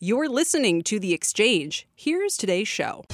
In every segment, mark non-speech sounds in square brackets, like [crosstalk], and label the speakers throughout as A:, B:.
A: You're listening to The Exchange. Here's today's show.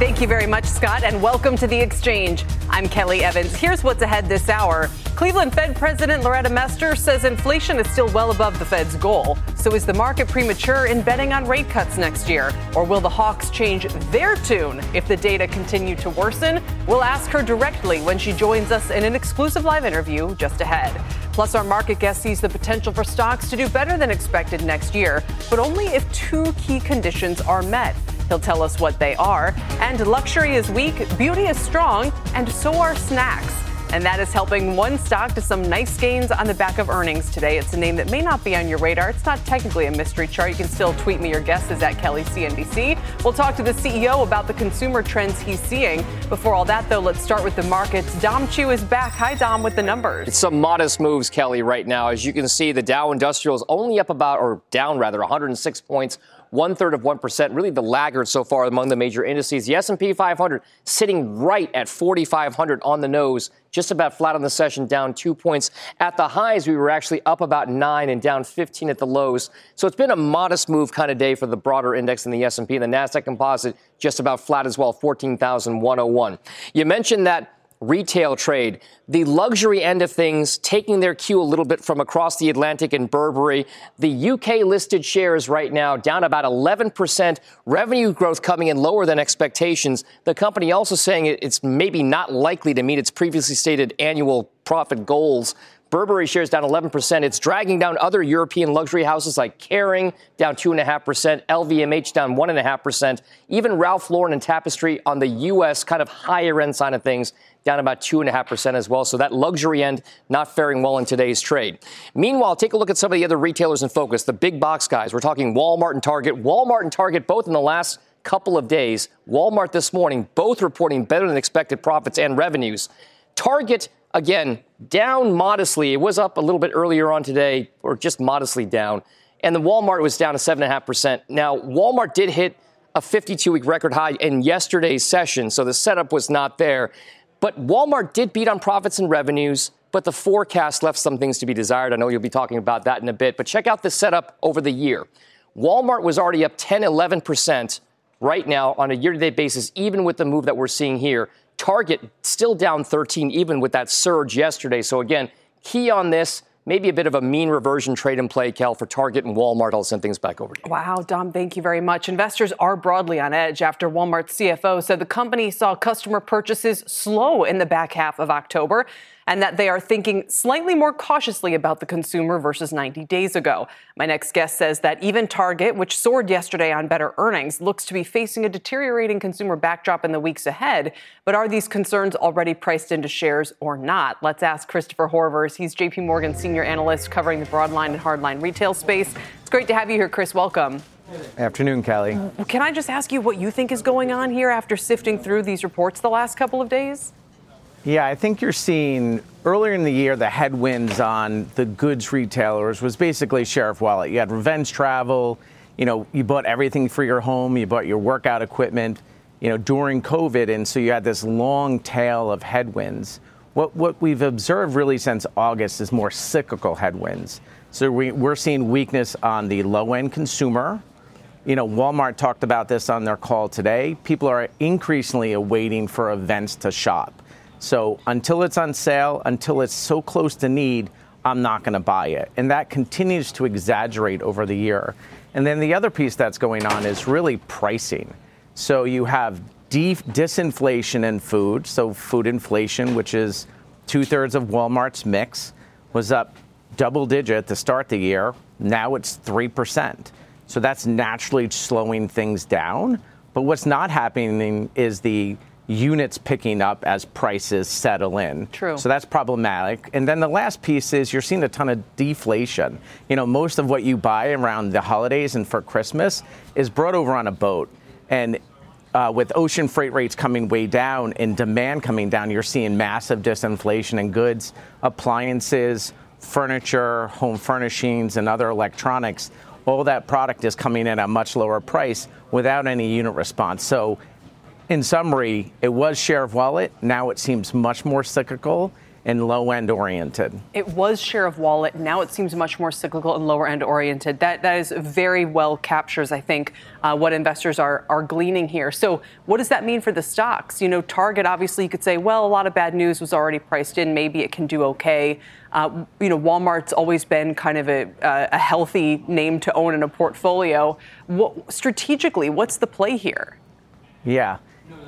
A: Thank you very much, Scott, and welcome to The Exchange. I'm Kelly Evans. Here's what's ahead this hour. Cleveland Fed President Loretta Mester says inflation is still well above the Fed's goal. So is the market premature in betting on rate cuts next year? Or will the Hawks change their tune if the data continue to worsen? We'll ask her directly when she joins us in an exclusive live interview just ahead. Plus, our market guest sees the potential for stocks to do better than expected next year, but only if two key conditions are met. He'll tell us what they are. And luxury is weak, beauty is strong, and so are snacks. And that is helping one stock to some nice gains on the back of earnings today. It's a name that may not be on your radar. It's not technically a mystery chart. You can still tweet me your guesses at Kelly CNBC. We'll talk to the CEO about the consumer trends he's seeing. Before all that, though, let's start with the markets. Dom Chu is back. Hi, Dom, with the numbers.
B: It's some modest moves, Kelly, right now. As you can see, the Dow Industrial is only up about, or down rather, 106 points one third of 1%, really the laggard so far among the major indices. The S&P 500 sitting right at 4,500 on the nose, just about flat on the session, down two points. At the highs, we were actually up about nine and down 15 at the lows. So it's been a modest move kind of day for the broader index in the S&P. The Nasdaq Composite just about flat as well, 14,101. You mentioned that retail trade, the luxury end of things, taking their cue a little bit from across the Atlantic and Burberry. The UK listed shares right now down about 11%, revenue growth coming in lower than expectations. The company also saying it's maybe not likely to meet its previously stated annual profit goals Burberry shares down 11%. It's dragging down other European luxury houses like Kering down 2.5%, LVMH down 1.5%, even Ralph Lauren and Tapestry on the U.S. kind of higher end side of things down about 2.5% as well. So that luxury end not faring well in today's trade. Meanwhile, take a look at some of the other retailers in focus, the big box guys. We're talking Walmart and Target. Walmart and Target both in the last couple of days. Walmart this morning, both reporting better than expected profits and revenues. Target, again, down modestly. It was up a little bit earlier on today, or just modestly down. And the Walmart was down to 7.5%. Now, Walmart did hit a 52 week record high in yesterday's session, so the setup was not there. But Walmart did beat on profits and revenues, but the forecast left some things to be desired. I know you'll be talking about that in a bit, but check out the setup over the year. Walmart was already up 10, 11% right now on a year to date basis, even with the move that we're seeing here. Target still down 13, even with that surge yesterday. So, again, key on this maybe a bit of a mean reversion trade and play, Cal, for Target and Walmart. I'll send things back over to you.
A: Wow, Dom, thank you very much. Investors are broadly on edge after Walmart's CFO said the company saw customer purchases slow in the back half of October and that they are thinking slightly more cautiously about the consumer versus 90 days ago. My next guest says that even Target, which soared yesterday on better earnings, looks to be facing a deteriorating consumer backdrop in the weeks ahead. But are these concerns already priced into shares or not? Let's ask Christopher Horvers. He's JP Morgan senior analyst covering the broadline and hardline retail space. It's great to have you here, Chris. Welcome.
C: Afternoon, Callie.
A: Can I just ask you what you think is going on here after sifting through these reports the last couple of days?
C: Yeah, I think you're seeing earlier in the year the headwinds on the goods retailers was basically share of wallet. You had revenge travel, you know, you bought everything for your home, you bought your workout equipment, you know, during COVID, and so you had this long tail of headwinds. What what we've observed really since August is more cyclical headwinds. So we, we're seeing weakness on the low end consumer. You know, Walmart talked about this on their call today. People are increasingly awaiting for events to shop. So until it's on sale, until it's so close to need, I'm not going to buy it. And that continues to exaggerate over the year. And then the other piece that's going on is really pricing. So you have de- disinflation in food. So food inflation, which is two thirds of Walmart's mix, was up double digit to start the year. Now it's 3%. So that's naturally slowing things down. But what's not happening is the units picking up as prices settle in.
A: True.
C: So that's problematic. And then the last piece is you're seeing a ton of deflation. You know, most of what you buy around the holidays and for Christmas is brought over on a boat. And uh, with ocean freight rates coming way down and demand coming down, you're seeing massive disinflation in goods, appliances, furniture, home furnishings, and other electronics. All that product is coming in at a much lower price without any unit response. So in summary, it was share of wallet. Now it seems much more cyclical and low end oriented.
A: It was share of wallet. Now it seems much more cyclical and lower end oriented. That that is very well captures, I think, uh, what investors are are gleaning here. So what does that mean for the stocks? You know, Target obviously you could say, well, a lot of bad news was already priced in. Maybe it can do okay. Uh, you know, Walmart's always been kind of a, a healthy name to own in a portfolio. What, strategically, what's the play here?
C: Yeah.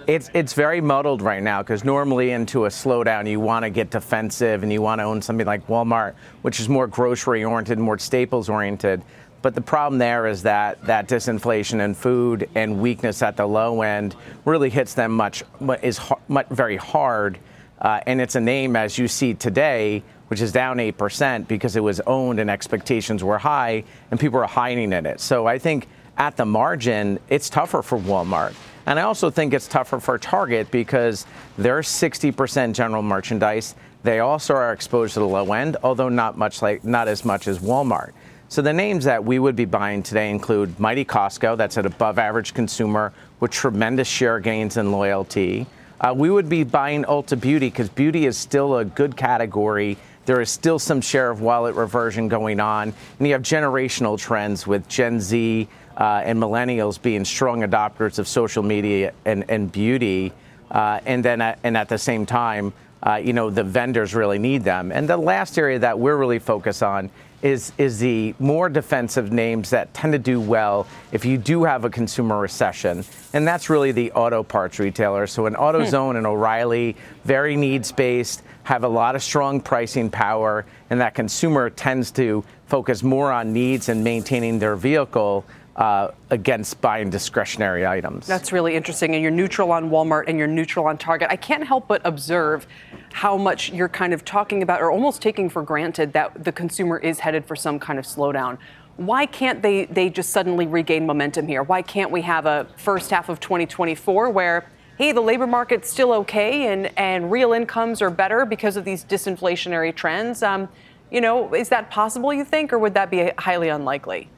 C: It's it's very muddled right now because normally into a slowdown you want to get defensive and you want to own something like Walmart, which is more grocery oriented, more staples oriented. But the problem there is that that disinflation in food and weakness at the low end really hits them much is much, very hard, uh, and it's a name as you see today, which is down eight percent because it was owned and expectations were high and people are hiding in it. So I think at the margin, it's tougher for Walmart. And I also think it's tougher for Target because they're 60% general merchandise. They also are exposed to the low end, although not much like not as much as Walmart. So the names that we would be buying today include Mighty Costco, that's an above average consumer with tremendous share gains and loyalty. Uh, we would be buying Ulta Beauty because beauty is still a good category. There is still some share of wallet reversion going on. And you have generational trends with Gen Z uh, and millennials being strong adopters of social media and, and beauty. Uh, and then at, and at the same time, uh, you know, the vendors really need them. And the last area that we're really focused on is, is the more defensive names that tend to do well if you do have a consumer recession. And that's really the auto parts retailers. So an AutoZone hmm. and O'Reilly, very needs based, have a lot of strong pricing power, and that consumer tends to focus more on needs and maintaining their vehicle uh, against buying discretionary items.
A: That's really interesting. And you're neutral on Walmart and you're neutral on Target. I can't help but observe how much you're kind of talking about or almost taking for granted that the consumer is headed for some kind of slowdown. Why can't they, they just suddenly regain momentum here? Why can't we have a first half of 2024 where, hey, the labor market's still okay and, and real incomes are better because of these disinflationary trends? Um, you know, is that possible, you think, or would that be highly unlikely?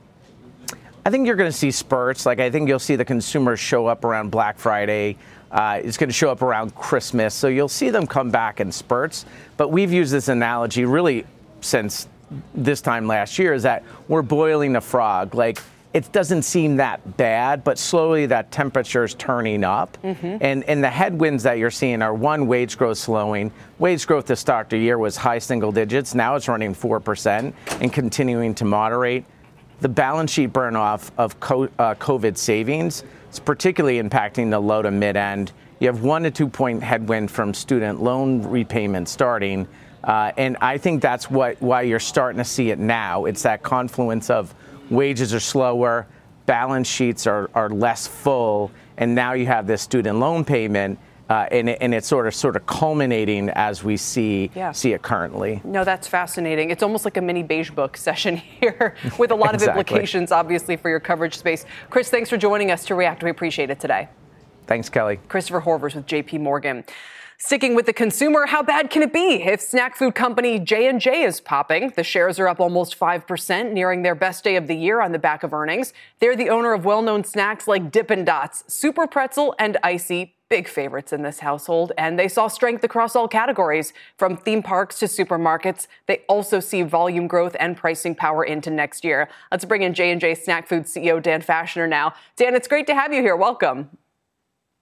C: I think you're going to see spurts. Like I think you'll see the consumers show up around Black Friday. Uh, it's going to show up around Christmas. So you'll see them come back in spurts. But we've used this analogy really since this time last year is that we're boiling the frog. Like it doesn't seem that bad, but slowly that temperature is turning up. Mm-hmm. And, and the headwinds that you're seeing are one, wage growth slowing. Wage growth this of year was high single digits. Now it's running 4% and continuing to moderate the balance sheet burn off of uh, COVID savings is particularly impacting the low to mid end. You have one to two point headwind from student loan repayment starting. Uh, and I think that's what why you're starting to see it now. It's that confluence of wages are slower, balance sheets are, are less full, and now you have this student loan payment uh, and, and, it's sort of sort of culminating as we see yeah. see it currently.
A: No, that's fascinating. It's almost like a mini beige book session [laughs] here, with a lot [laughs] exactly. of implications, obviously, for your coverage space. Chris, thanks for joining us to react. We appreciate it today.
C: Thanks, Kelly.
A: Christopher Horvers with J.P. Morgan. Sticking with the consumer, how bad can it be if snack food company J&J is popping? The shares are up almost 5%, nearing their best day of the year on the back of earnings. They're the owner of well-known snacks like Dippin' Dots, Super Pretzel, and ICEE big favorites in this household, and they saw strength across all categories, from theme parks to supermarkets. They also see volume growth and pricing power into next year. Let's bring in J&J Snack Food CEO Dan Fachner now. Dan, it's great to have you here. Welcome.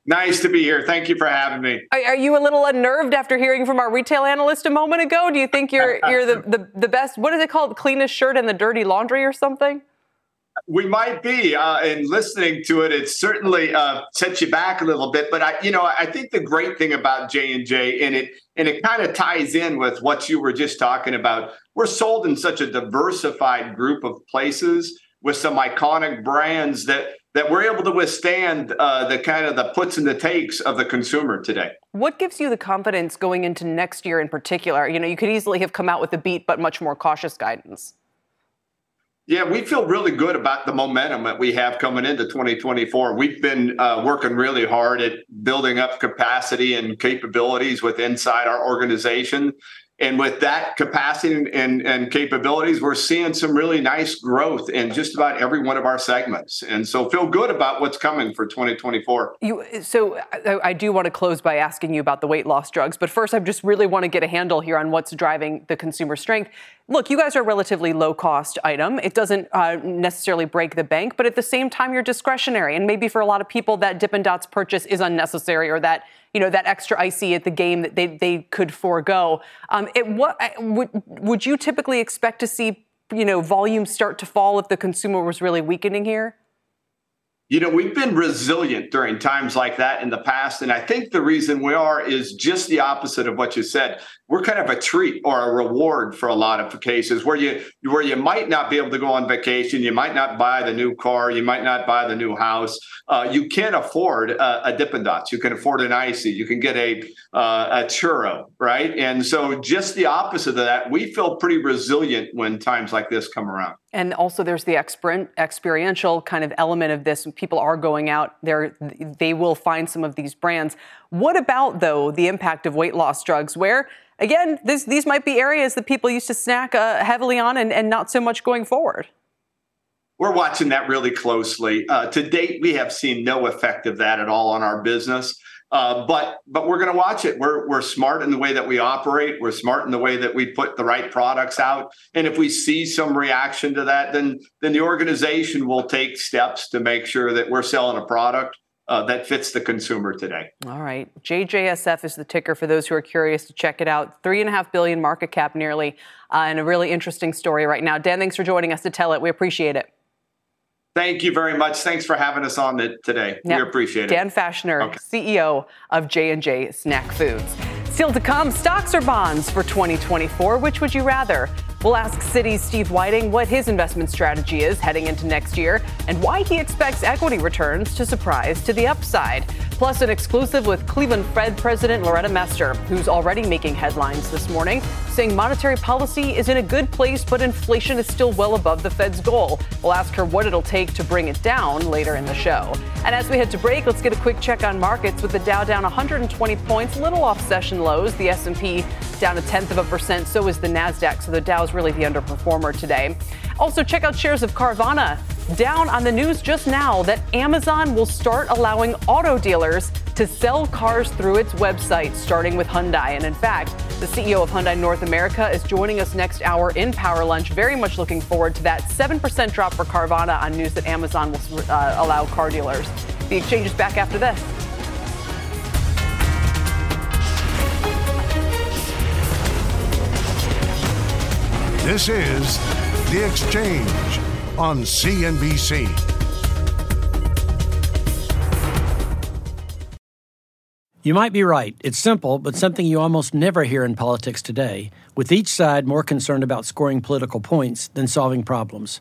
D: Nice to be here. Thank you for having me.
A: Are, are, you a little unnerved after hearing from our retail analyst a moment ago? Do you think you're you're the, [laughs] the, the best? What is it called? Cleanest shirt in the dirty laundry or something?
D: We might be, uh, and listening to it, it certainly uh, sets you back a little bit. But I, you know, I think the great thing about J and J, and it and it kind of ties in with what you were just talking about. We're sold in such a diversified group of places with some iconic brands that that we're able to withstand uh, the kind of the puts and the takes of the consumer today.
A: What gives you the confidence going into next year in particular? You know, you could easily have come out with a beat, but much more cautious guidance.
D: Yeah, we feel really good about the momentum that we have coming into 2024. We've been uh, working really hard at building up capacity and capabilities with inside our organization. And with that capacity and, and, and, capabilities, we're seeing some really nice growth in just about every one of our segments. And so feel good about what's coming for 2024.
A: You, so I, I do want to close by asking you about the weight loss drugs. But first, I just really want to get a handle here on what's driving the consumer strength. Look, you guys are a relatively low cost item. It doesn't uh, necessarily break the bank, but at the same time, you're discretionary. And maybe for a lot of people, that Dippin' Dots purchase is unnecessary or that you know that extra ICEE at the game that they, they could forego. Um, it, what would would you typically expect to see you know volume start to fall if the consumer was really weakening here?
D: You know, we've been resilient during times like that in the past. And I think the reason we are is just the opposite of what you said. We're kind of a treat or a reward for a lot of cases where you where you might not be able to go on vacation, you might not buy the new car, you might not buy the new house. Uh, you can't afford a, a Dippin' Dots. You can afford an ICEE. You can get a uh, a churro, right? And so just the opposite of that. We feel pretty resilient when times like this come around.
A: And also, there's the experiential kind of element of this. People are going out there, they will find some of these brands. What about, though, the impact of weight loss drugs, where, again, this, these might be areas that people used to snack uh, heavily on and, and not so much going forward?
D: We're watching that really closely. Uh, to date, we have seen no effect of that at all on our business. Uh, but but we're going to watch it. We're we're smart in the way that we operate. We're smart in the way that we put the right products out. And if we see some reaction to that, then then the organization will take steps to make sure that we're selling a product uh, that fits the consumer today.
A: All right, JJSF is the ticker for those who are curious to check it out. Three and a half billion market cap, nearly, uh, and a really interesting story right now. Dan, thanks for joining us to tell it. We appreciate it.
D: Thank you very much. Thanks for having us on it today. Yep. We appreciate it.
A: Dan Fachner, okay. CEO of J&J Snack Foods. Still to come, stocks or bonds for 2024, which would you rather? We'll ask Citi's Steve Wieting what his investment strategy is heading into next year and why he expects equity returns to surprise to the upside. Plus, an exclusive with Cleveland Fed President Loretta Mester, who's already making headlines this morning, saying monetary policy is in a good place, but inflation is still well above the Fed's goal. We'll ask her what it'll take to bring it down later in the show. And as we head to break, let's get a quick check on markets with the Dow down 120 points, little off session lows. The S&P down a tenth of a percent. So is the Nasdaq. So the Dow is really the underperformer today. Also, check out shares of Carvana down on the news just now that Amazon will start allowing auto dealers to sell cars through its website, starting with Hyundai. And in fact, the CEO of Hyundai North America is joining us next hour in Power Lunch. Very much looking forward to that 7% drop for Carvana on news that Amazon will uh, allow car dealers. The exchange is back after this.
E: This is The Exchange on CNBC.
F: You might be right. It's simple, but something you almost never hear in politics today, with each side more concerned about scoring political points than solving problems.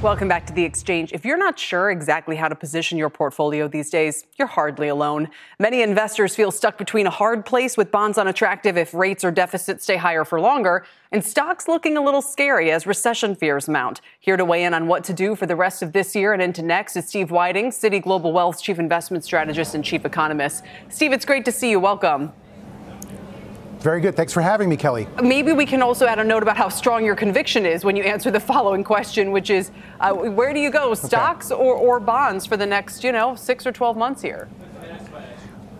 A: Welcome back to the exchange. If you're not sure exactly how to position your portfolio these days, you're hardly alone. Many investors feel stuck between a hard place with bonds unattractive if rates or deficits stay higher for longer, and stocks looking a little scary as recession fears mount. Here to weigh in on what to do for the rest of this year and into next is Steve Wieting, Citi Global Wealth's Chief Investment Strategist and Chief Economist. Steve, it's great to see you. Welcome.
G: Very good. Thanks for having me, Kelly.
A: Maybe we can also add a note about how strong your conviction is when you answer the [laughs] following question, which is uh, where do you go, stocks okay. or, or bonds for the next, you know, six or 12 months here?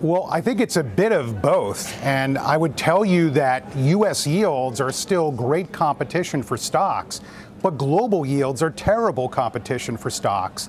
G: Well, I think it's a bit of both. And I would tell you that U.S. yields are still great competition for stocks, but global yields are terrible competition for stocks.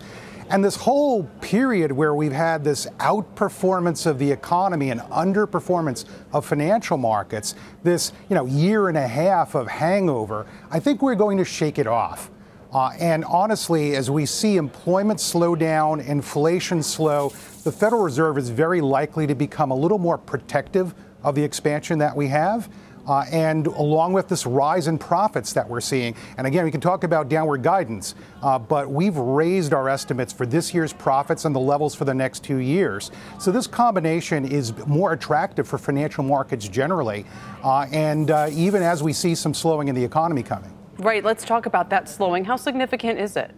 G: And this whole period where we've had this outperformance of the economy and underperformance of financial markets, this you know year and a half of hangover, I think we're going to shake it off. Uh, and honestly, as we see employment slow down, inflation slow, the Federal Reserve is very likely to become a little more protective of the expansion that we have uh, and along with this rise in profits that we're seeing. And again, we can talk about downward guidance, uh, but we've raised our estimates for this year's profits and the levels for the next two years. So this combination is more attractive for financial markets generally, uh, and uh, even as we see some slowing in the economy coming.
A: Right. Let's talk about that slowing. How significant is it?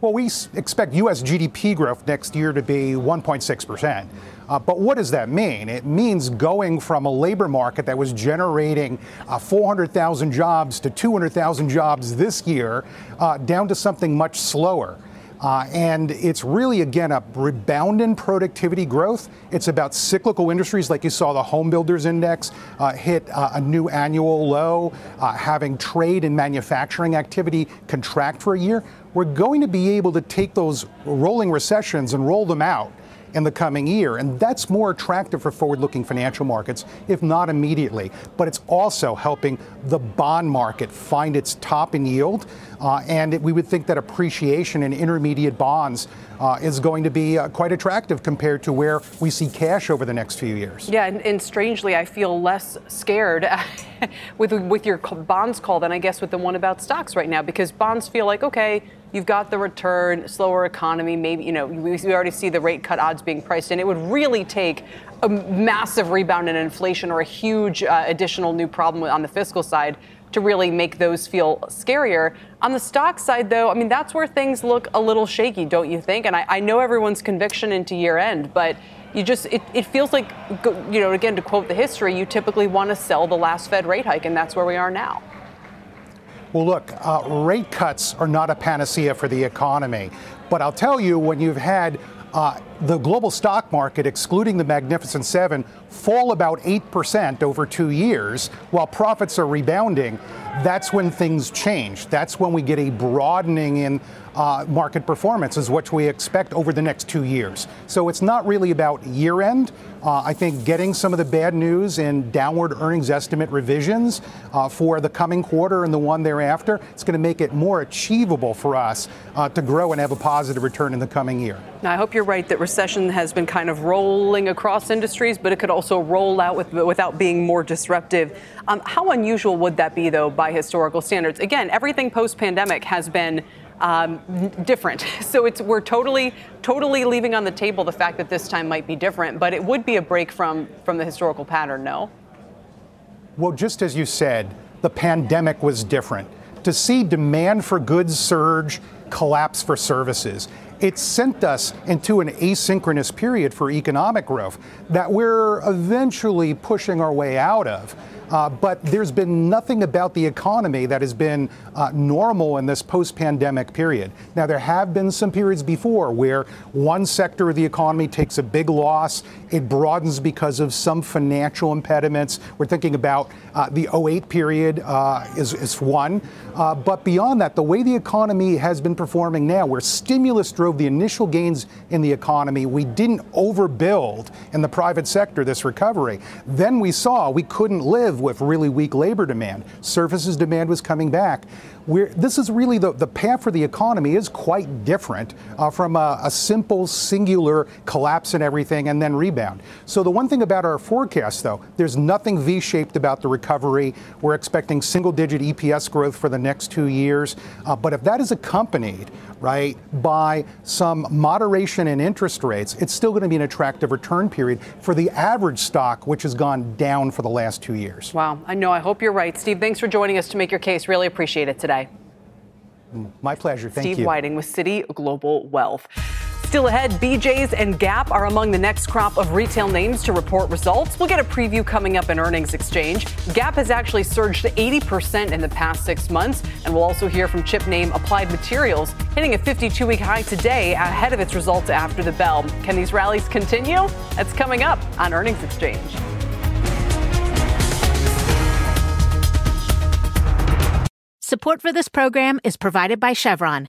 G: Well, we expect U.S. GDP growth next year to be 1.6 percent. Uh, but what does that mean? It means going from a labor market that was generating uh, 400,000 jobs to 200,000 jobs this year uh, down to something much slower. Uh, and it's really, again, a rebound in productivity growth. It's about cyclical industries, like you saw the home builders index uh, hit uh, a new annual low, having trade and manufacturing activity contract for a year. We're going to be able to take those rolling recessions and roll them out in the coming year. And that's more attractive for forward looking financial markets, if not immediately. But it's also helping the bond market find its top in yield. Uh, and it, we would think that appreciation in intermediate bonds uh, is going to be uh, quite attractive compared to where we see cash over the next few years.
A: Yeah, and, and strangely, I feel less scared [laughs] with with your bonds call than I guess with the one about stocks right now because bonds feel like okay You've got the return, slower economy, maybe, you know, we already see the rate cut odds being priced in. It would really take a massive rebound in inflation or a huge uh, additional new problem on the fiscal side to really make those feel scarier. On the stock side, though, I mean, that's where things look a little shaky, don't you think? And I, I know everyone's conviction into year end, but you just, it, it feels like, you know, again, to quote the history, you typically want to sell the last Fed rate hike, and that's where we are now.
G: Well, look, uh, rate cuts are not a panacea for the economy. But I'll tell you, when you've had uh, the global stock market, excluding the Magnificent Seven, fall about 8% over two years while profits are rebounding, that's when things change. That's when we get a broadening in uh, market performance, is what we expect over the next two years. So it's not really about year end. Uh, I think getting some of the bad news and downward earnings estimate revisions uh, for the coming quarter and the one thereafter, it's going to make it more achievable for us uh, to grow and have a positive return in the coming year.
A: Now, I hope you're right that recession has been kind of rolling across industries, but it could also roll out with, without being more disruptive. Um, how unusual would that be, though, by historical standards? Again, everything post pandemic has been um, different. [laughs] So it's we're totally totally leaving on the table the fact that this time might be different, but it would be a break from from the historical pattern. No.
G: Well, just as you said, the pandemic was different. To see demand for goods surge, collapse for services, it sent us into an asynchronous period for economic growth that we're eventually pushing our way out of. Uh, but there's been nothing about the economy that has been uh, normal in this post pandemic period. Now, there have been some periods before where one sector of the economy takes a big loss, it broadens because of some financial impediments. We're thinking about uh, the 08 period uh, is, is one. Uh, but beyond that, the way the economy has been performing now, where stimulus drove the initial gains in the economy, we didn't overbuild in the private sector this recovery. Then we saw we couldn't live with really weak labor demand. Services demand was coming back. we're, this is really the, the path for the economy is quite different uh, from a, a, simple singular collapse in everything and then rebound. So the one thing about our forecast, though, there's nothing V-shaped about the recovery. We're expecting single-digit EPS growth for the next two years. Uh, but if that is accompanied right, by some moderation in interest rates, it's still going to be an attractive return period for the average stock, which has gone down for the last two years.
A: Wow. I know. I hope you're right. Steve, thanks for joining us to make your case. Really appreciate it today.
G: My pleasure. Thank
A: Steve
G: you.
A: Wieting with Citi Global Wealth. Still ahead, BJ's and Gap are among the next crop of retail names to report results. We'll get a preview coming up in earnings exchange. Gap has actually surged 80% in the past six months, and we'll also hear from chip name Applied Materials, hitting a 52 week high today ahead of its results after the bell. Can these rallies continue? That's coming up on Earnings Exchange.
H: Support for this program is provided by Chevron.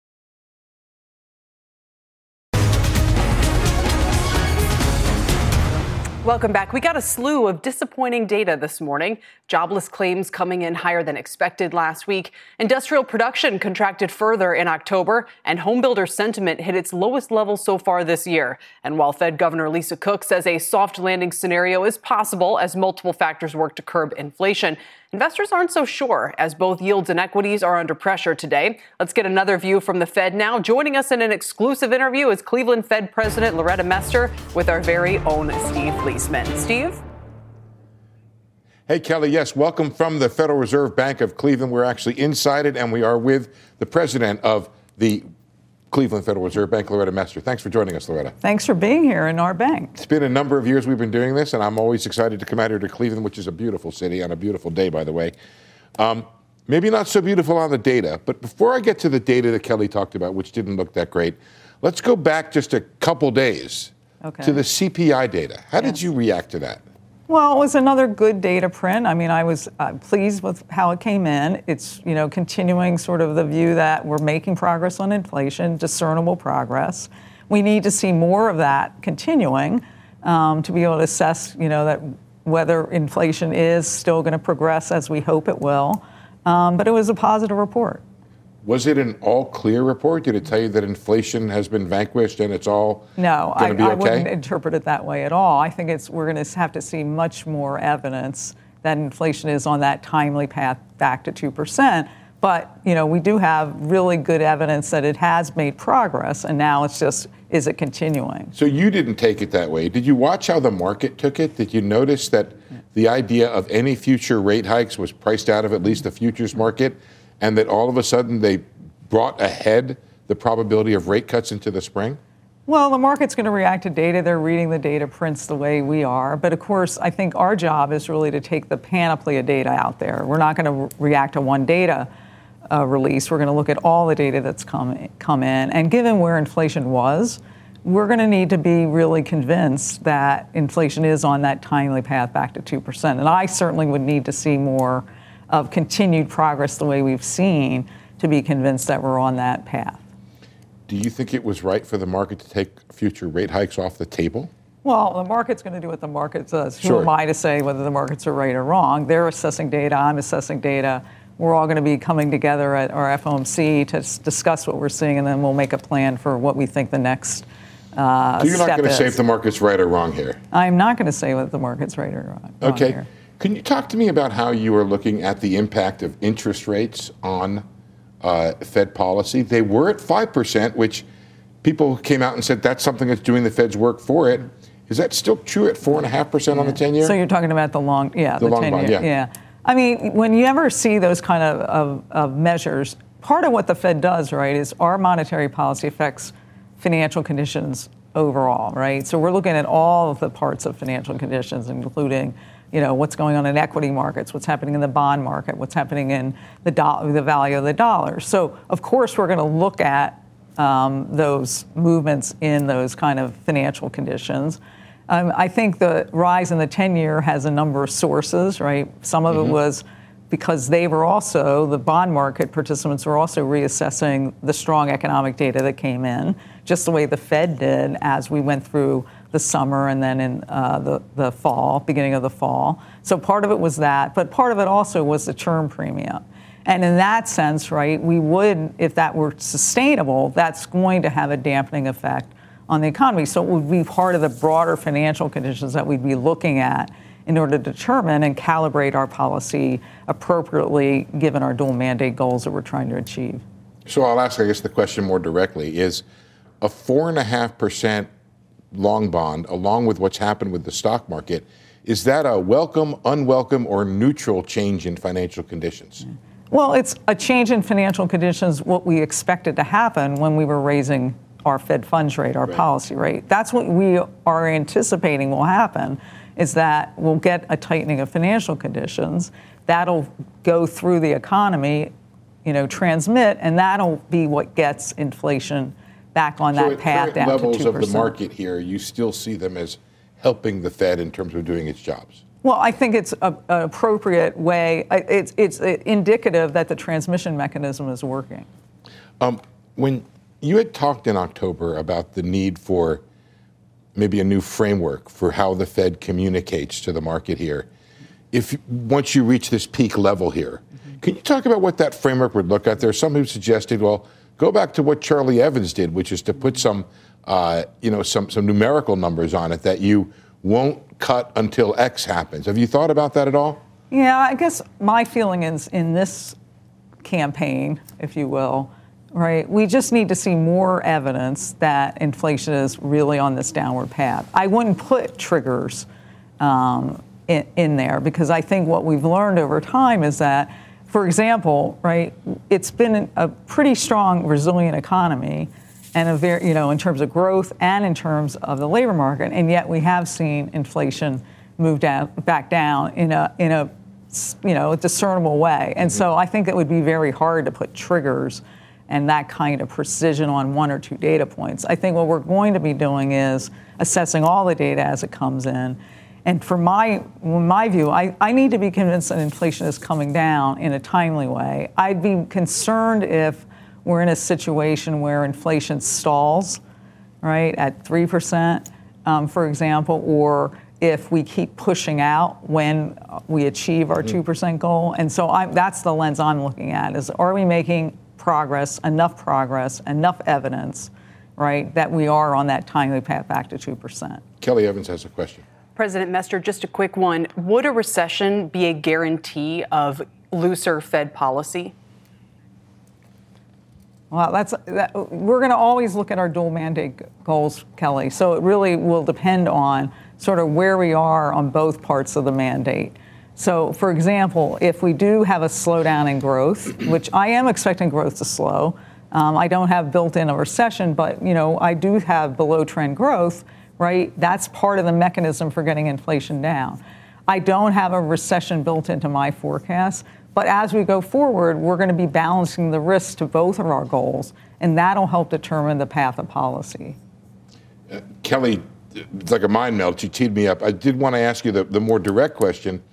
A: Welcome back. We got a slew of disappointing data this morning. Jobless claims coming in higher than expected last week. Industrial production contracted further in October, and homebuilder sentiment hit its lowest level so far this year. And while Fed Governor Lisa Cook says a soft landing scenario is possible as multiple factors work to curb inflation, Investors aren't so sure as both yields and equities are under pressure today. Let's get another view from the Fed now. Joining us in an exclusive interview is Cleveland Fed President Loretta Mester with our very own Steve Liesman. Steve?
I: Hey, Kelly, yes, welcome from the Federal Reserve Bank of Cleveland. We're actually inside it, and we are with the president of the Cleveland Federal Reserve Bank, Loretta Mester. Thanks for joining us, Loretta.
J: Thanks for being here in our bank.
I: It's been a number of years we've been doing this, and I'm always excited to come out here to Cleveland, which is a beautiful city on a beautiful day, by the way. Um, maybe not so beautiful on the data, but before I get to the data that Kelly talked about, which didn't look that great, let's go back just a couple days okay. to the CPI data. How did you react to that?
J: Well, it was another good data print. I mean, I was uh, pleased with how it came in. It's, you know, continuing sort of the view that we're making progress on inflation, discernible progress. We need to see more of that continuing um, to be able to assess, you know, that whether inflation is still going to progress as we hope it will. Um, but it was a positive report.
I: Was it an all clear report? Did it tell you that inflation has been vanquished and it's all
J: no? I,
I: okay? I
J: wouldn't interpret it that way at all. I think it's we're going to have to see much more evidence that inflation is on that timely path back to two percent. But you know, we do have really good evidence that it has made progress, and now it's just is it continuing?
I: So you didn't take it that way. Did you watch how the market took it? Did you notice that the idea of any future rate hikes was priced out of at least the futures market? And that all of a sudden they brought ahead the probability of rate cuts into the spring?
J: Well, the market's going to react to data. They're reading the data prints the way we are. But of course, I think our job is really to take the panoply of data out there. We're not going to re- react to one data uh, release. We're going to look at all the data that's come, come in. And given where inflation was, we're going to need to be really convinced that inflation is on that timely path back to 2%. And I certainly would need to see more of continued progress the way we've seen to be convinced that we're on that path.
I: Do you think it was right for the market to take future rate hikes off the table?
J: Well, the market's going to do what the market does. Who am I to say whether the markets are right or wrong? They're assessing data, I'm assessing data. We're all going to be coming together at our FOMC to discuss what we're seeing, and then we'll make a plan for what we think the next uh,
I: so you're not going
J: to
I: say if the market's right or wrong here?
J: I'm not going to say whether the market's right or wrong.
I: Okay.
J: Here.
I: Can you talk to me about how you are looking at the impact of interest rates on uh, Fed policy? They were at 5%, which people came out and said that's something that's doing the Fed's work for it. Is that still true at 4.5% yeah. on the 10 year?
J: So you're talking about the long, yeah,
I: the, the long 10 bond,
J: year.
I: Yeah.
J: yeah. I mean, when you ever see those kind of, of, of measures, part of what the Fed does, right, is our monetary policy affects financial conditions overall, right? So we're looking at all of the parts of financial conditions, including you know, what's going on in equity markets, what's happening in the bond market, what's happening in the, do- the value of the dollar. So, of course, we're going to look at um, those movements in those kind of financial conditions. Um, I think the rise in the 10 year has a number of sources, right? Some of mm-hmm. it was because they were also, the bond market participants were also reassessing the strong economic data that came in, just the way the Fed did as we went through the summer and then in uh, the, the fall, beginning of the fall. So part of it was that, but part of it also was the term premium. And in that sense, right, we would, if that were sustainable, that's going to have a dampening effect on the economy. So it would be part of the broader financial conditions that we'd be looking at in order to determine and calibrate our policy appropriately given our dual mandate goals that we're trying to achieve.
I: So I'll ask, I guess, the question more directly is a 4.5% long bond, along with what's happened with the stock market, is that a welcome, unwelcome, or neutral change in financial conditions?
J: Well, it's a change in financial conditions, what we expected to happen when we were raising our Fed funds rate, our right. policy rate. That's what we are anticipating will happen is that we'll get a tightening of financial conditions. That'll go through the economy, you know, transmit, and that'll be what gets inflation back on
I: so
J: that path down
I: levels
J: to 2%.
I: of the market here, you still see them as helping the Fed in terms of doing its jobs.
J: Well, I think it's a, an appropriate way. It's, it's indicative that the transmission mechanism is working.
I: Um, when you had talked in October about the need for maybe a new framework for how the Fed communicates to the market here. If once you reach this peak level here, mm-hmm. can you talk about what that framework would look like? There's some who suggested, well, go back to what Charlie Evans did, which is to put some, uh, you know, some some numerical numbers on it that you won't cut until X happens. Have you thought about that at all?
J: Yeah, I guess my feeling is in this campaign, if you will, right? We just need to see more evidence that inflation is really on this downward path. I wouldn't put triggers um, in, in, there because I think what we've learned over time is that, for example, right, it's been a pretty strong, resilient economy. And a very, you know, in terms of growth and in terms of the labor market, and yet we have seen inflation move down, back down in a in a you know discernible way. And mm-hmm. so I think it would be very hard to put triggers and that kind of precision on one or two data points. I think what we're going to be doing is assessing all the data as it comes in. And for my, my view, I, I need to be convinced that inflation is coming down in a timely way. I'd be concerned if we're in a situation where inflation stalls, right, at 3%, um, for example, or if we keep pushing out when we achieve our 2% mm-hmm. goal. And so I, that's the lens I'm looking at is are we making progress, enough progress, enough evidence, right, that we are on that timely path back to 2%.
I: Kelly Evans has a question.
A: President Mester, just a quick one. Would a recession be a guarantee of looser Fed policy?
J: Well, that's that, we're going to always look at our dual mandate goals, Kelly. So it really will depend on sort of where we are on both parts of the mandate. So, for example, if we do have a slowdown in growth, which I am expecting growth to slow, um, I don't have built in a recession, but you know I do have below trend growth, right? That's part of the mechanism for getting inflation down. I don't have a recession built into my forecast, but as we go forward, we're going to be balancing the risks to both of our goals, and that'll help determine the path of policy.
I: Uh, Kelly, it's like a mind melt. You teed me up. I did want to ask you the, the more direct question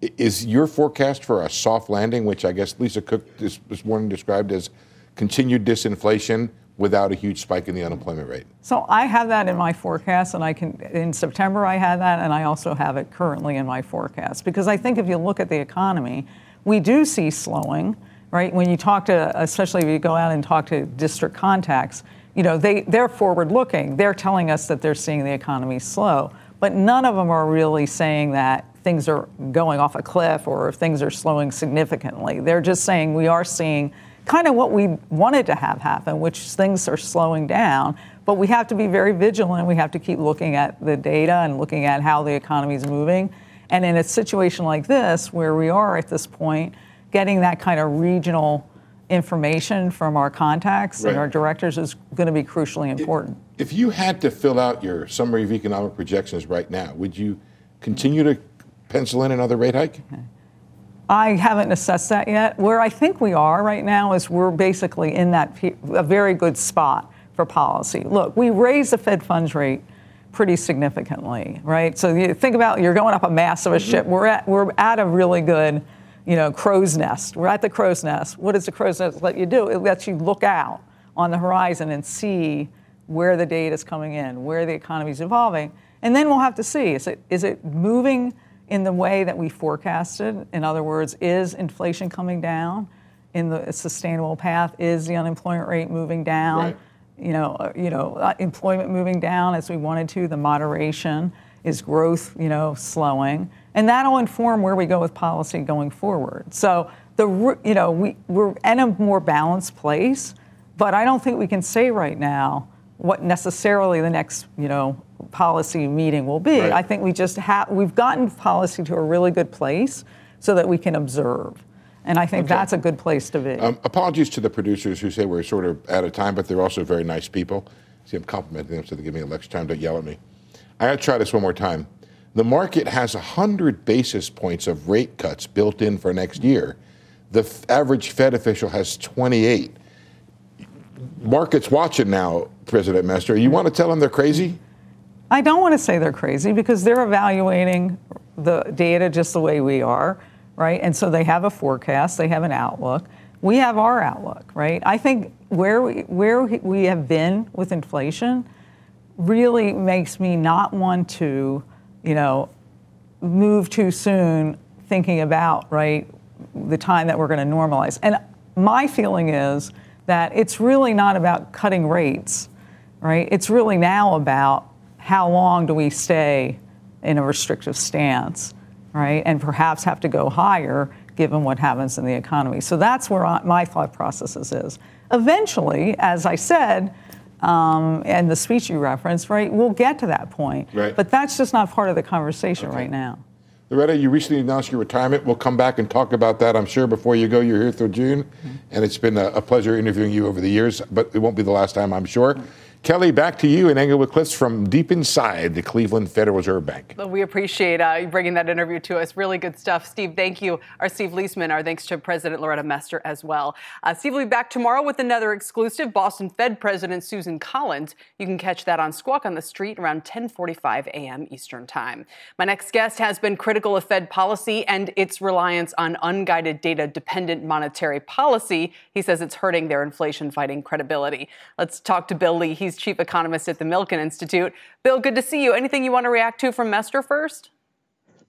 I: is your forecast for a soft landing, which I guess Lisa Cook this, this morning described as continued disinflation without a huge spike in the unemployment rate?
J: So I have that in my forecast, and I can in September I had that, and I also have it currently in my forecast because I think if you look at the economy, we do see slowing. Right when you talk to, especially if you go out and talk to district contacts, you know they they're forward looking. They're telling us that they're seeing the economy slow, but none of them are really saying that things are going off a cliff or things are slowing significantly. They're just saying we are seeing kind of what we wanted to have happen, which things are slowing down. But we have to be very vigilant. We have to keep looking at the data and looking at how the economy is moving. And in a situation like this, where we are at this point, getting that kind of regional information from our contacts right. and our directors is going to be crucially important.
I: If you had to fill out your summary of economic projections right now, would you continue to pencil in another rate hike?
J: I haven't assessed that yet. Where I think we are right now is we're basically in that a very good spot for policy. Look, we raised the Fed funds rate pretty significantly, right? So you think about you're going up a massive mm-hmm. ship. We're at we're at a really good, you know, crow's nest. We're at the crow's nest. What does the crow's nest let you do? It lets you look out on the horizon and see where the data is coming in, where the economy is evolving, and then we'll have to see is it is it moving in the way that we forecasted? In other words, is inflation coming down in the sustainable path? Is the unemployment rate moving down?
I: Right.
J: You know, uh, you know, uh, employment moving down as we wanted to. The moderation is growth, you know, slowing, and that'll inform where we go with policy going forward. So the, you know, we we're in a more balanced place, but I don't think we can say right now what necessarily the next, you know, policy meeting will be. Right. I think we just have we've gotten policy to a really good place so that we can observe. And I think okay. that's a good place to be. Um,
I: apologies to the producers who say we're sort of out of time, but they're also very nice people. See, I'm complimenting them so they give me a extra time. to yell at me. I got to try this one more time. The market has 100 basis points of rate cuts built in for next year. The f- average Fed official has 28. Market's watching now, President Mester. You want to tell them they're crazy?
J: I don't want to say they're crazy because they're evaluating the data just the way we are, right? And so they have a forecast, they have an outlook. We have our outlook, right? I think where we, where we have been with inflation really makes me not want to, you know, move too soon thinking about, right, the time that we're going to normalize. And my feeling is that it's really not about cutting rates, right? It's really now about how long do we stay in a restrictive stance, right? And perhaps have to go higher given what happens in the economy. So that's where I, my thought processes is. Eventually, as I said, um, and the speech you referenced, right, we'll get to that point.
I: Right.
J: But that's just not part of the conversation
I: okay.
J: right now.
I: Loretta, you recently announced your retirement. We'll come back and talk about that, I'm sure, before you go. You're here through June, mm-hmm. and it's been a, a, pleasure interviewing you over the years, but it won't be the last time, I'm sure. Mm-hmm. Kelly, back to you in Englewood Cliffs from deep inside the Cleveland Federal Reserve Bank.
A: Well, we appreciate uh, bringing that interview to us. Really good stuff. Steve, thank you. Our Steve Liesman, our thanks to President Loretta Mester as well. Uh, Steve will be back tomorrow with another exclusive. Boston Fed President Susan Collins. You can catch that on Squawk on the Street around 1045 a.m. Eastern Time. My next guest has been critical of Fed policy and its reliance on unguided data dependent monetary policy. He says it's hurting their inflation fighting credibility. Let's talk to Bill Lee. He's chief economist at the Milken Institute. Bill, good to see you. Anything you want to react to from Mester first?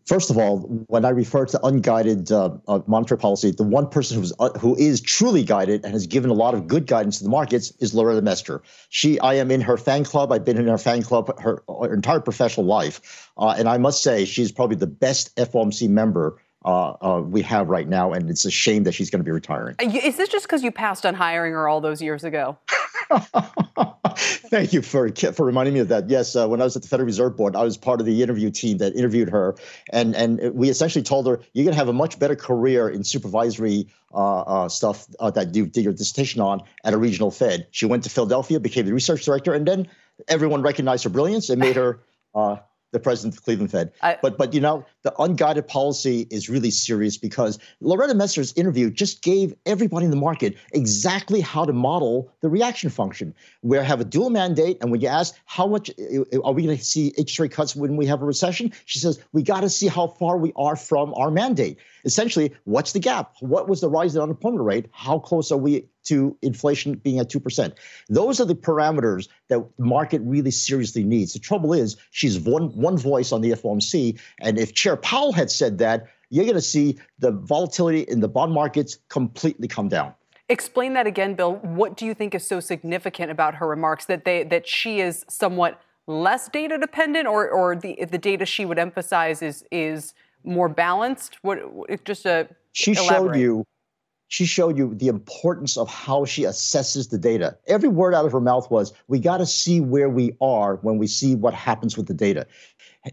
K: First of all, when I refer to unguided uh, uh, monetary policy, the one person who's uh, who is truly guided and has given a lot of good guidance to the markets is Loretta Mester. She, I am in her fan club. I've been in her fan club her, her entire professional life, uh, and I must say she's probably the best FOMC member uh, uh, we have right now, and it's a shame that she's going to be retiring.
A: Is this just because you passed on hiring her all those years ago? [laughs] [laughs]
K: Thank you for for reminding me of that. Yes, uh, when I was at the Federal Reserve Board, I was part of the interview team that interviewed her, and and we essentially told her you're going to have a much better career in supervisory uh, uh, stuff uh, that you did your dissertation on at a regional Fed. She went to Philadelphia, became the research director, and then everyone recognized her brilliance and made her uh, the president of the Cleveland Fed. I, but but you know the unguided policy is really serious because Loretta Mester's interview just gave everybody in the market exactly how to model the reaction function. We have a dual mandate, and when you ask how much uh, are we going to see interest rate cuts when we have a recession, she says we got to see how far we are from our mandate. Essentially, what's the gap? What was the rise in unemployment rate? How close are we to inflation being at 2%. Those are the parameters that the market really seriously needs. The trouble is, she's one, one voice on the FOMC. And if Chair Powell had said that, you're going to see the volatility in the bond markets completely come down.
A: Explain that again, Bill. What do you think is so significant about her remarks that they that she is somewhat less data dependent, or or the the data she would emphasize is is more balanced? What if just a
K: she elaborate. showed you she showed you the importance of how she assesses the data. Every word out of her mouth was, we got to see where we are when we see what happens with the data.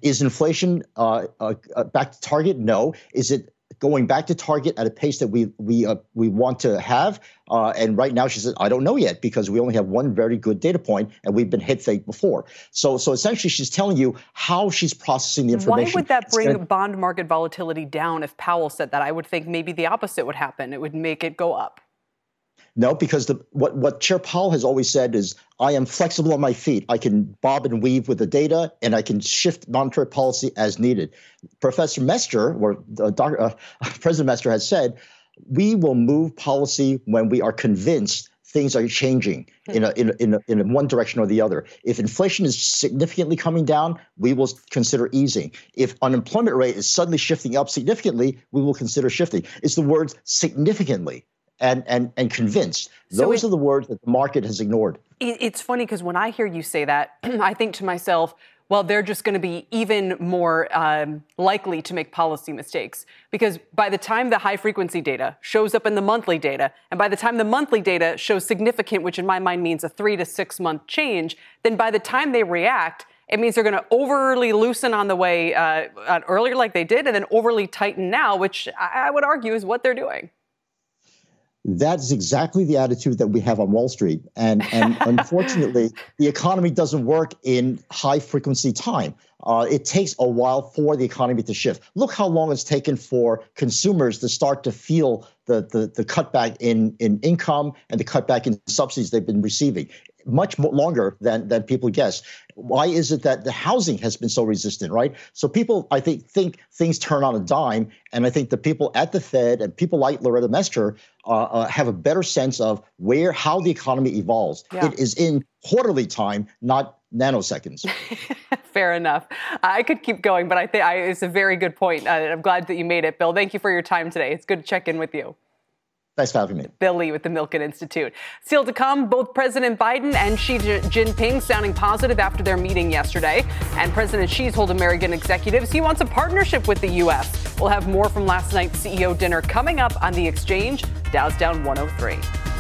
K: Is inflation uh, uh, uh, back to target? No. Is it going back to target at a pace that we we uh, we want to have. Uh, and right now, she says, "I don't know yet because we only have one very good data point, and we've been hit fake before." So, so essentially, she's telling you how she's processing the information.
A: Why would that bring gonna, bond market volatility down? If Powell said that, I would think maybe the opposite would happen. It would make it go up.
K: No, because the, what, what Chair Powell has always said is, I am flexible on my feet. I can bob and weave with the data, and I can shift monetary policy as needed. Professor Mester, or uh, Dr., uh, [laughs] President Mester, has said, we will move policy when we are convinced things are changing in a, in a, in, a, in one direction or the other. If inflation is significantly coming down, we will consider easing. If unemployment rate is suddenly shifting up significantly, we will consider shifting. It's the words significantly and and and convinced. Those so it, are the words that the market has ignored.
A: It's funny because when I hear you say that, [clears throat] I think to myself, well, they're just going to be even more um, likely to make policy mistakes. Because by the time the high frequency data shows up in the monthly data, and by the time the monthly data shows significant, which in my mind means a three to six month change, then by the time they react, it means they're going to overly loosen on the way uh, earlier, like they did, and then overly tighten now, which I would argue is what they're doing.
K: That's exactly the attitude that we have on Wall Street. And, and [laughs] unfortunately, the economy doesn't work in high frequency time. Uh, it takes a while for the economy to shift. Look how long it's taken for consumers to start to feel the, the, the cutback in, in income and the cutback in subsidies they've been receiving much longer than than people guess. Why is it that the housing has been so resistant, right? So people, I think, think things turn on a dime, and I think the people at the Fed and people like Loretta Mester uh, uh, have a better sense of where how the economy evolves. Yeah. It is in quarterly time, not nanoseconds. [laughs]
A: Fair enough. I could keep going, but I think it's a very good point. Uh, I'm glad that you made it, Bill. Thank you for your time today. It's good to check in with you.
K: Thanks for having me.
A: Bill Lee with the Milken Institute. Still to come, both President Biden and Xi Jinping sounding positive after their meeting yesterday. And President Xi's told American executives he wants a partnership with the U.S. We'll have more from last night's CEO dinner coming up on the exchange. Dow's down 103.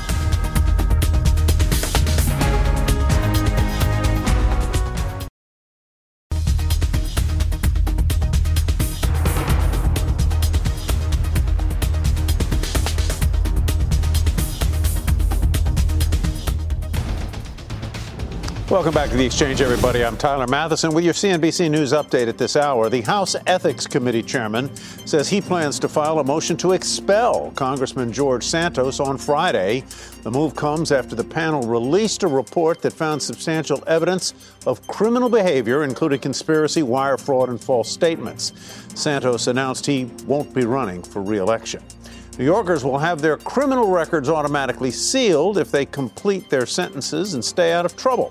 L: Welcome back to the exchange, everybody. I'm Tyler Mathisen with your CNBC News update at this hour. The House Ethics Committee chairman says he plans to file a motion to expel Congressman George Santos on Friday. The move comes after the panel released a report that found substantial evidence of criminal behavior, including conspiracy, wire fraud, and false statements. Santos announced he won't be running for reelection. New Yorkers will have their criminal records automatically sealed if they complete their sentences and stay out of trouble.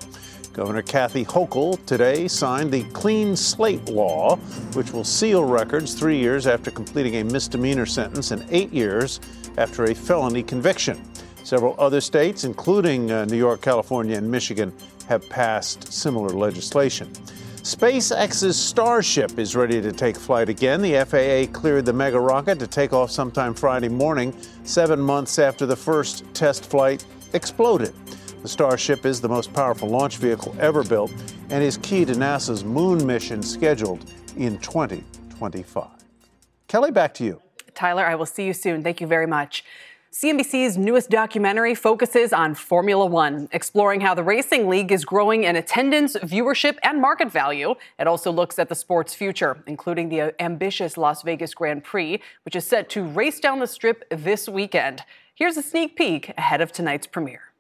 L: Governor Kathy Hochul today signed the Clean Slate Law, which will seal records three years after completing a misdemeanor sentence and eight years after a felony conviction. Several other states, including uh, New York, California, and Michigan, have passed similar legislation. SpaceX's Starship is ready to take flight again. The FAA cleared the mega rocket to take off sometime Friday morning, seven months after the first test flight exploded. The Starship is the most powerful launch vehicle ever built and is key to NASA's moon mission scheduled in 2025. Kelly, back to you.
A: Tyler, I will see you soon. Thank you very much. CNBC's newest documentary focuses on Formula One, exploring how the racing league is growing in attendance, viewership, and market value. It also looks at the sport's future, including the ambitious Las Vegas Grand Prix, which is set to race down the strip this weekend. Here's a sneak peek ahead of tonight's premiere.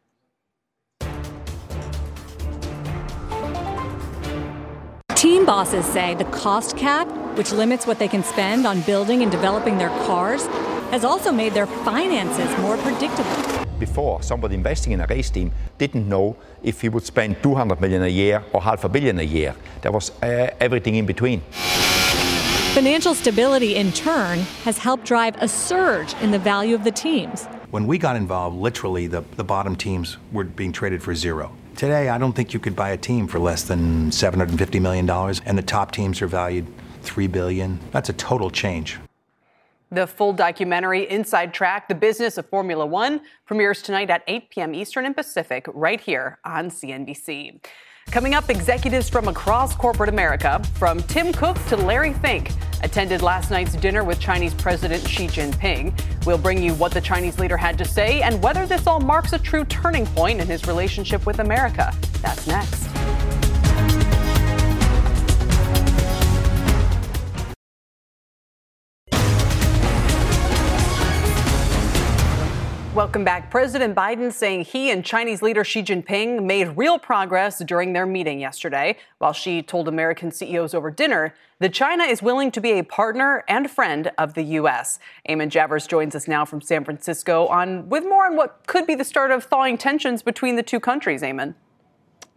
M: Team bosses say the cost cap, which limits what they can spend on building and developing their cars, has also made their finances more predictable.
N: Before, somebody investing in a race team didn't know if he would spend 200 million a year or half a billion a year. There was uh, everything in between.
M: Financial stability, in turn, has helped drive a surge in the value of the teams.
O: When we got involved, literally the, the bottom teams were being traded for zero. Today, I don't think you could buy a team for less than $750 million, and the top teams are valued 3 billion. That's a total change.
A: The full documentary, Inside Track, The Business of Formula One, premieres tonight at 8 p.m. Eastern and Pacific, right here on CNBC. Coming up, executives from across corporate America, from Tim Cook to Larry Fink, attended last night's dinner with Chinese President Xi Jinping. We'll bring you what the Chinese leader had to say and whether this all marks a true turning point in his relationship with America. That's next. Welcome back. President Biden saying he and Chinese leader Xi Jinping made real progress during their meeting yesterday. While Xi told American CEOs over dinner that China is willing to be a partner and friend of the U.S. Eamon Javers joins us now from San Francisco on with more on what could be the start of thawing tensions between the two countries. Eamon.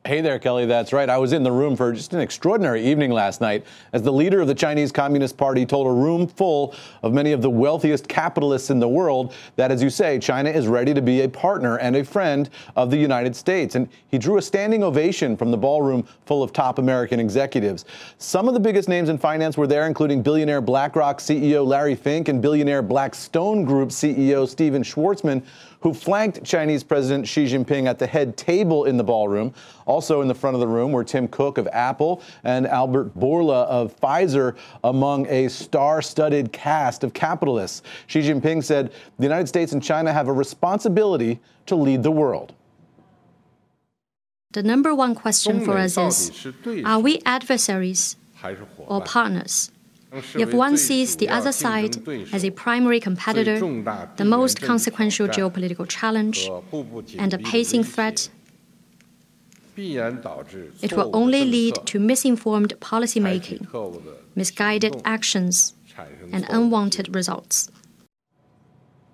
P: Hey there, Kelly. That's right. I was in the room for just an extraordinary evening last night as the leader of the Chinese Communist Party told a room full of many of the wealthiest capitalists in the world that, as you say, China is ready to be a partner and a friend of the United States. And he drew a standing ovation from the ballroom full of top American executives. Some of the biggest names in finance were there, including billionaire BlackRock CEO Larry Fink and billionaire Blackstone Group CEO Stephen Schwarzman who flanked Chinese President Xi Jinping at the head table in the ballroom. Also in the front of the room were Tim Cook of Apple and Albert Bourla of Pfizer, among a star studded cast of capitalists. Xi Jinping said the United States and China have a responsibility to lead the world.
Q: The number one question for us is Are we adversaries or partners? If one sees the other side as a primary competitor, the most consequential geopolitical challenge, and a pacing threat, it will only lead to misinformed policymaking, misguided actions, and unwanted results.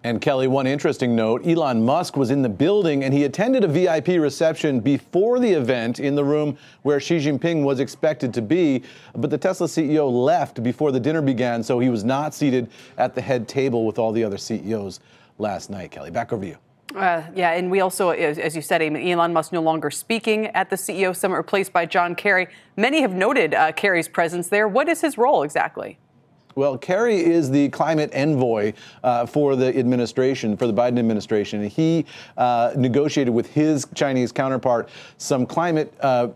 P: And Kelly, one interesting note Elon Musk was in the building and he attended a VIP reception before the event in the room where Xi Jinping was expected to be. But the Tesla CEO left before the dinner began, so he was not seated at the head table with all the other CEOs last night. Kelly, back over to you.
A: Uh, yeah, and we also, as you said, Elon Musk no longer speaking at the CEO summit, replaced by John Kerry. Many have noted uh, Kerry's presence there. What is his role exactly?
P: Well, Kerry is the climate envoy uh, for the administration, for the Biden administration. He uh, negotiated with his Chinese counterpart some climate uh,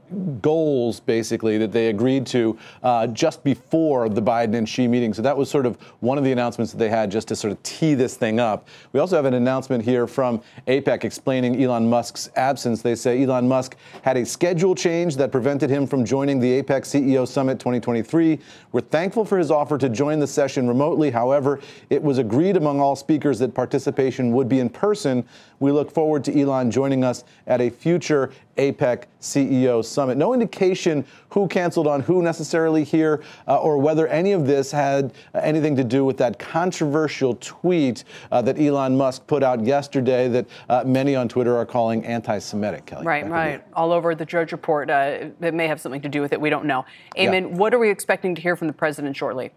P: goals, basically, that they agreed to uh, just before the Biden and Xi meeting. So that was sort of one of the announcements that they had just to sort of tee this thing up. We also have an announcement here from APEC explaining Elon Musk's absence. They say Elon Musk had a schedule change that prevented him from joining the APEC CEO Summit 2023. We're thankful for his offer to join join the session remotely. However, it was agreed among all speakers that participation would be in person. We look forward to Elon joining us at a future APEC CEO summit. No indication who canceled on who necessarily here uh, or whether any of this had anything to do with that controversial tweet uh, that Elon Musk put out yesterday that uh, many on Twitter are calling anti Semitic, Kelly.
A: Right, right. All over the Drudge Report. Uh, it may have something to do with it. We don't know. Eamon, yeah. what are we expecting to hear from the president shortly?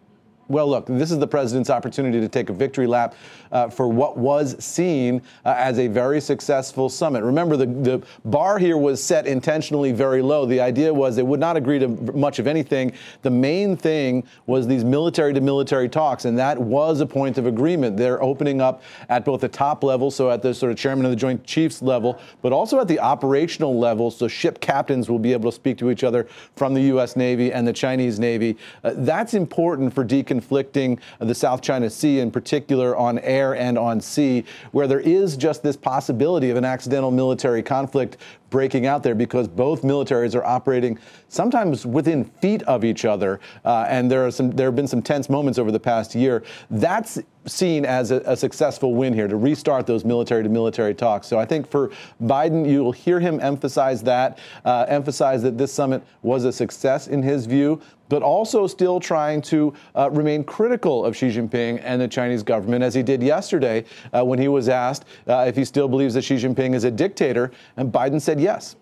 P: Well, look, this is the president's opportunity to take a victory lap uh, for what was seen uh, as a very successful summit. Remember, the, the bar here was set intentionally very low. The idea was they would not agree to much of anything. The main thing was these military to military talks, and that was a point of agreement. They're opening up at both the top level, so at the sort of chairman of the Joint Chiefs level, but also at the operational level, so ship captains will be able to speak to each other from the U.S. Navy and the Chinese Navy. Uh, that's important for decon conflicting the South China Sea, in particular on air and on sea, where there is just this possibility of an accidental military conflict breaking out there because both militaries are operating sometimes within feet of each other, uh, and there are some there have been some tense moments over the past year. That's seen as a, a successful win here to restart those military to military talks. So I think for Biden, you will hear him emphasize that, uh, emphasize that this summit was a success in his view, but also still trying to uh, remain critical of Xi Jinping and the Chinese government, as he did yesterday uh, when he was asked uh, if he still believes that Xi Jinping is a dictator. And Biden said yes.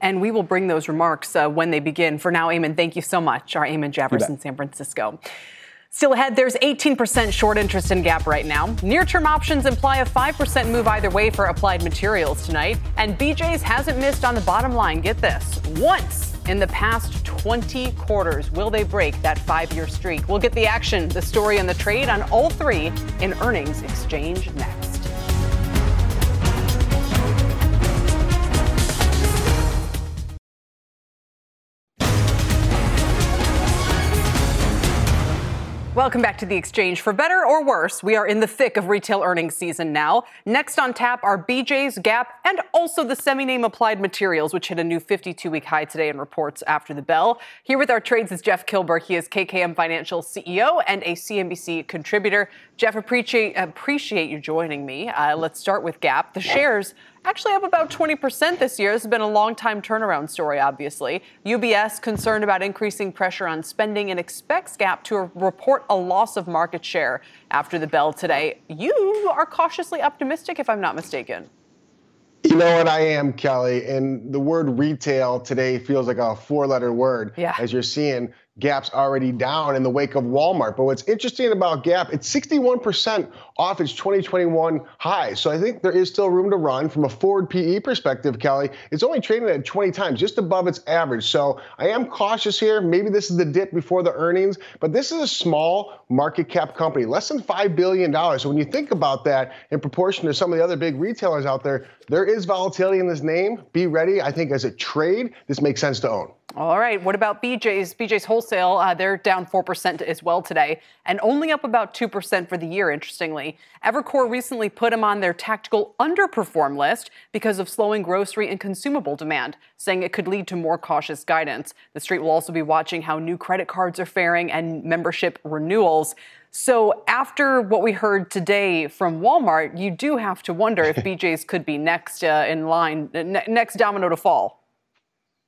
A: And we will bring those remarks uh, when they begin. For now, Eamon, thank you so much. Our Eamon Javers in San Francisco. Still ahead, there's 18% short interest in Gap right now. Near term options imply a 5% move either way for applied materials tonight. And BJ's hasn't missed on the bottom line. Get this once in the past 20 quarters. Will they break that five year streak? We'll get the action, the story, and the trade on all three in earnings exchange next. Welcome back to the exchange. For better or worse, we are in the thick of retail earnings season now. Next on tap are BJ's, Gap, and also the semi name Applied Materials, which hit a new 52 week high today in reports after the bell. Here with our trades is Jeff Kilburg. He is KKM Financial CEO and a CNBC contributor. Jeff, appreciate, appreciate you joining me. Uh, let's start with Gap. The shares actually up about 20% this year. This has been a long time turnaround story, obviously. UBS concerned about increasing pressure on spending and expects Gap to report a loss of market share after the bell today. You are cautiously optimistic, if I'm not mistaken.
R: You know what I am, Kelly, and the word retail today feels like a four-letter word.
A: Yeah.
R: As you're seeing, Gap's already down in the wake of Walmart. But what's interesting about Gap, it's 61% off its 2021 high. So I think there is still room to run from a forward PE perspective, Kelly. It's only trading at 20 times, just above its average. So I am cautious here. Maybe this is the dip before the earnings, but this is a small market cap company, less than $5 billion. So when you think about that in proportion to some of the other big retailers out there, there is volatility in this name. Be ready. I think as a trade, this makes sense to own.
A: All right. What about BJ's? BJ's Wholesale, uh, they're down 4% as well today and only up about 2% for the year, interestingly. Evercore recently put them on their tactical underperform list because of slowing grocery and consumable demand, saying it could lead to more cautious guidance. The street will also be watching how new credit cards are faring and membership renewals. So, after what we heard today from Walmart, you do have to wonder if [laughs] BJ's could be next uh, in line, ne- next domino to fall.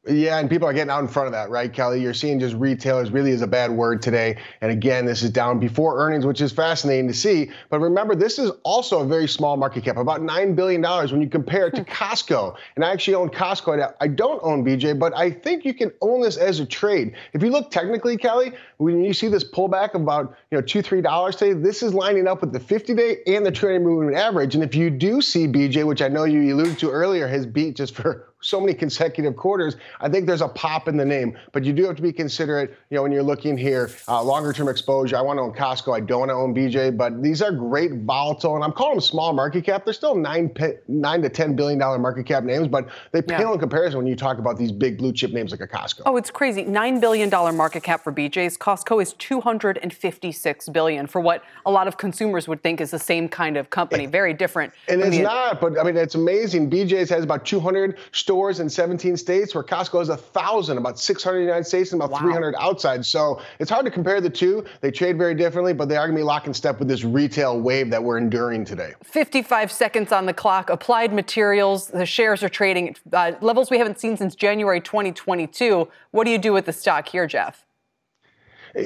R: Yeah, and people are getting out in front of that, right, Kelly? You're seeing just retailers really is a bad word today. And again, this is down before earnings, which is fascinating to see. But remember, this is also a very small market cap, about $9 billion when you compare it to hmm. Costco. And I actually own Costco. I don't own BJ, but I think you can own this as a trade. If you look technically, Kelly, when you see this pullback of about you know two, three dollars today, this is lining up with the 50-day and the trading moving average. And if you do see BJ, which I know you alluded to earlier, has beat just for so many consecutive quarters, I think there's a pop in the name. But you do have to be considerate, you know, when you're looking here, uh, longer term exposure. I want to own Costco. I don't want to own BJ, but these are great volatile, and I'm calling them small market cap. They're still nine, nine to ten billion dollar market cap names, but they pale yeah. in comparison when you talk about these big blue chip names like a Costco.
A: Oh, it's crazy. Nine billion dollar market cap for BJ's. Costco is 256 billion for what a lot of consumers would think is the same kind of company. Very different.
R: And it's the, not, but I mean, it's amazing. BJ's has about 200 stores in 17 states, where Costco has a thousand, about 600 in the United States and about wow. 300 outside. So it's hard to compare the two. They trade very differently, but they are going to be lock in step with this retail wave that we're enduring today.
A: 55 seconds on the clock. Applied Materials, the shares are trading at uh, levels we haven't seen since January 2022. What do you do with the stock here, Jeff?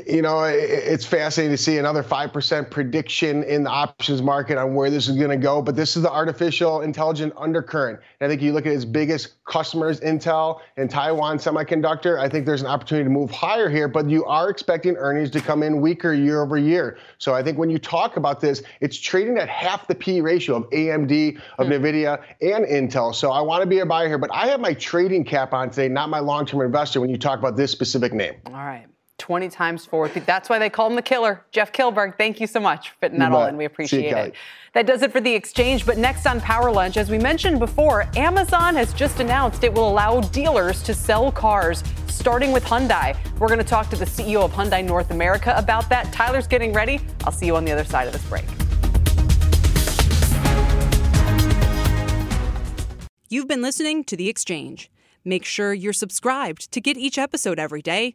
R: You know, it's fascinating to see another 5% prediction in the options market on where this is going to go. But this is the artificial intelligent undercurrent. And I think you look at its biggest customers, Intel and Taiwan Semiconductor, I think there's an opportunity to move higher here, but you are expecting earnings to come in weaker year over year. So I think when you talk about this, it's trading at half the P ratio of AMD, of mm. NVIDIA, and Intel. So I want to be a buyer here, but I have my trading cap on today, not my long term investor when you talk about this specific name.
A: All right. 20 times forward. That's why they call him the killer. Jeff Kilburg, thank you so much for fitting that all in. We appreciate it. That does it for the exchange. But next on Power Lunch, as we mentioned before, Amazon has just announced it will allow dealers to sell cars, starting with Hyundai. We're going to talk to the CEO of Hyundai North America about that. Tyler's getting ready. I'll see you on the other side of this break.
S: You've been listening to The Exchange. Make sure you're subscribed to get each episode every day,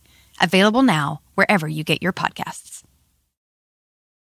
T: available now wherever you get your podcasts.